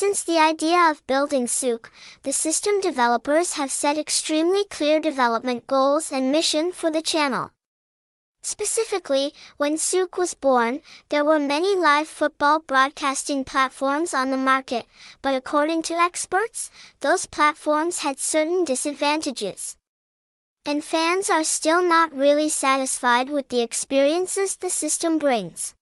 Since the idea of building Saoke, the system developers have set extremely clear development goals and mission for the channel. Specifically, when Saoke was born, there were many live football broadcasting platforms on the market, but according to experts, those platforms had certain disadvantages. And fans are still not really satisfied with the experiences the system brings.